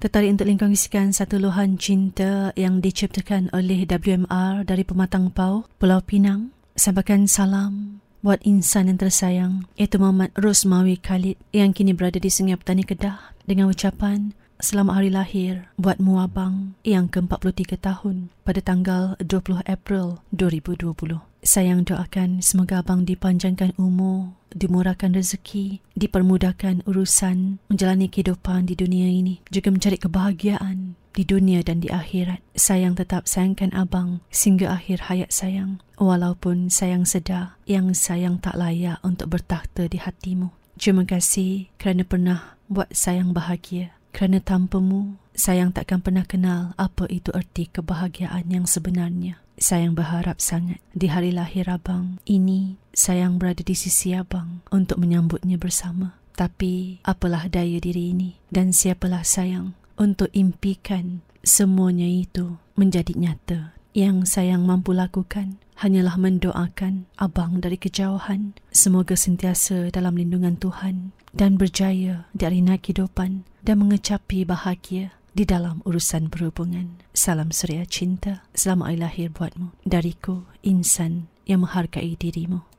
Tertarik untuk lingkongisikan satu luahan cinta yang diciptakan oleh WMR dari Pematang Pau, Pulau Pinang. Sampaikan salam buat insan yang tersayang, iaitu Muhammad Rosmawi Khalid yang kini berada di Sungai Petani Kedah dengan ucapan Selamat hari lahir buat Muabang yang ke-43 tahun pada tanggal 20 April 2020. Sayang doakan semoga abang dipanjangkan umur, dimurahkan rezeki, dipermudahkan urusan menjalani kehidupan di dunia ini, juga mencari kebahagiaan di dunia dan di akhirat. Sayang tetap sayangkan abang sehingga akhir hayat sayang, walaupun sayang sedar yang sayang tak layak untuk bertakhta di hatimu. Terima kasih kerana pernah buat sayang bahagia. Kerana tanpamu, sayang takkan pernah kenal apa itu erti kebahagiaan yang sebenarnya. Sayang berharap sangat di hari lahir abang ini sayang berada di sisi abang untuk menyambutnya bersama. Tapi apalah daya diri ini dan siapalah sayang untuk impikan semuanya itu menjadi nyata. Yang sayang mampu lakukan hanyalah mendoakan abang dari kejauhan. Semoga sentiasa dalam lindungan Tuhan dan berjaya di arena kehidupan dan mengecapi bahagia di dalam urusan berhubungan. Salam suria cinta, selamat lahir buatmu. Dariku, insan yang menghargai dirimu.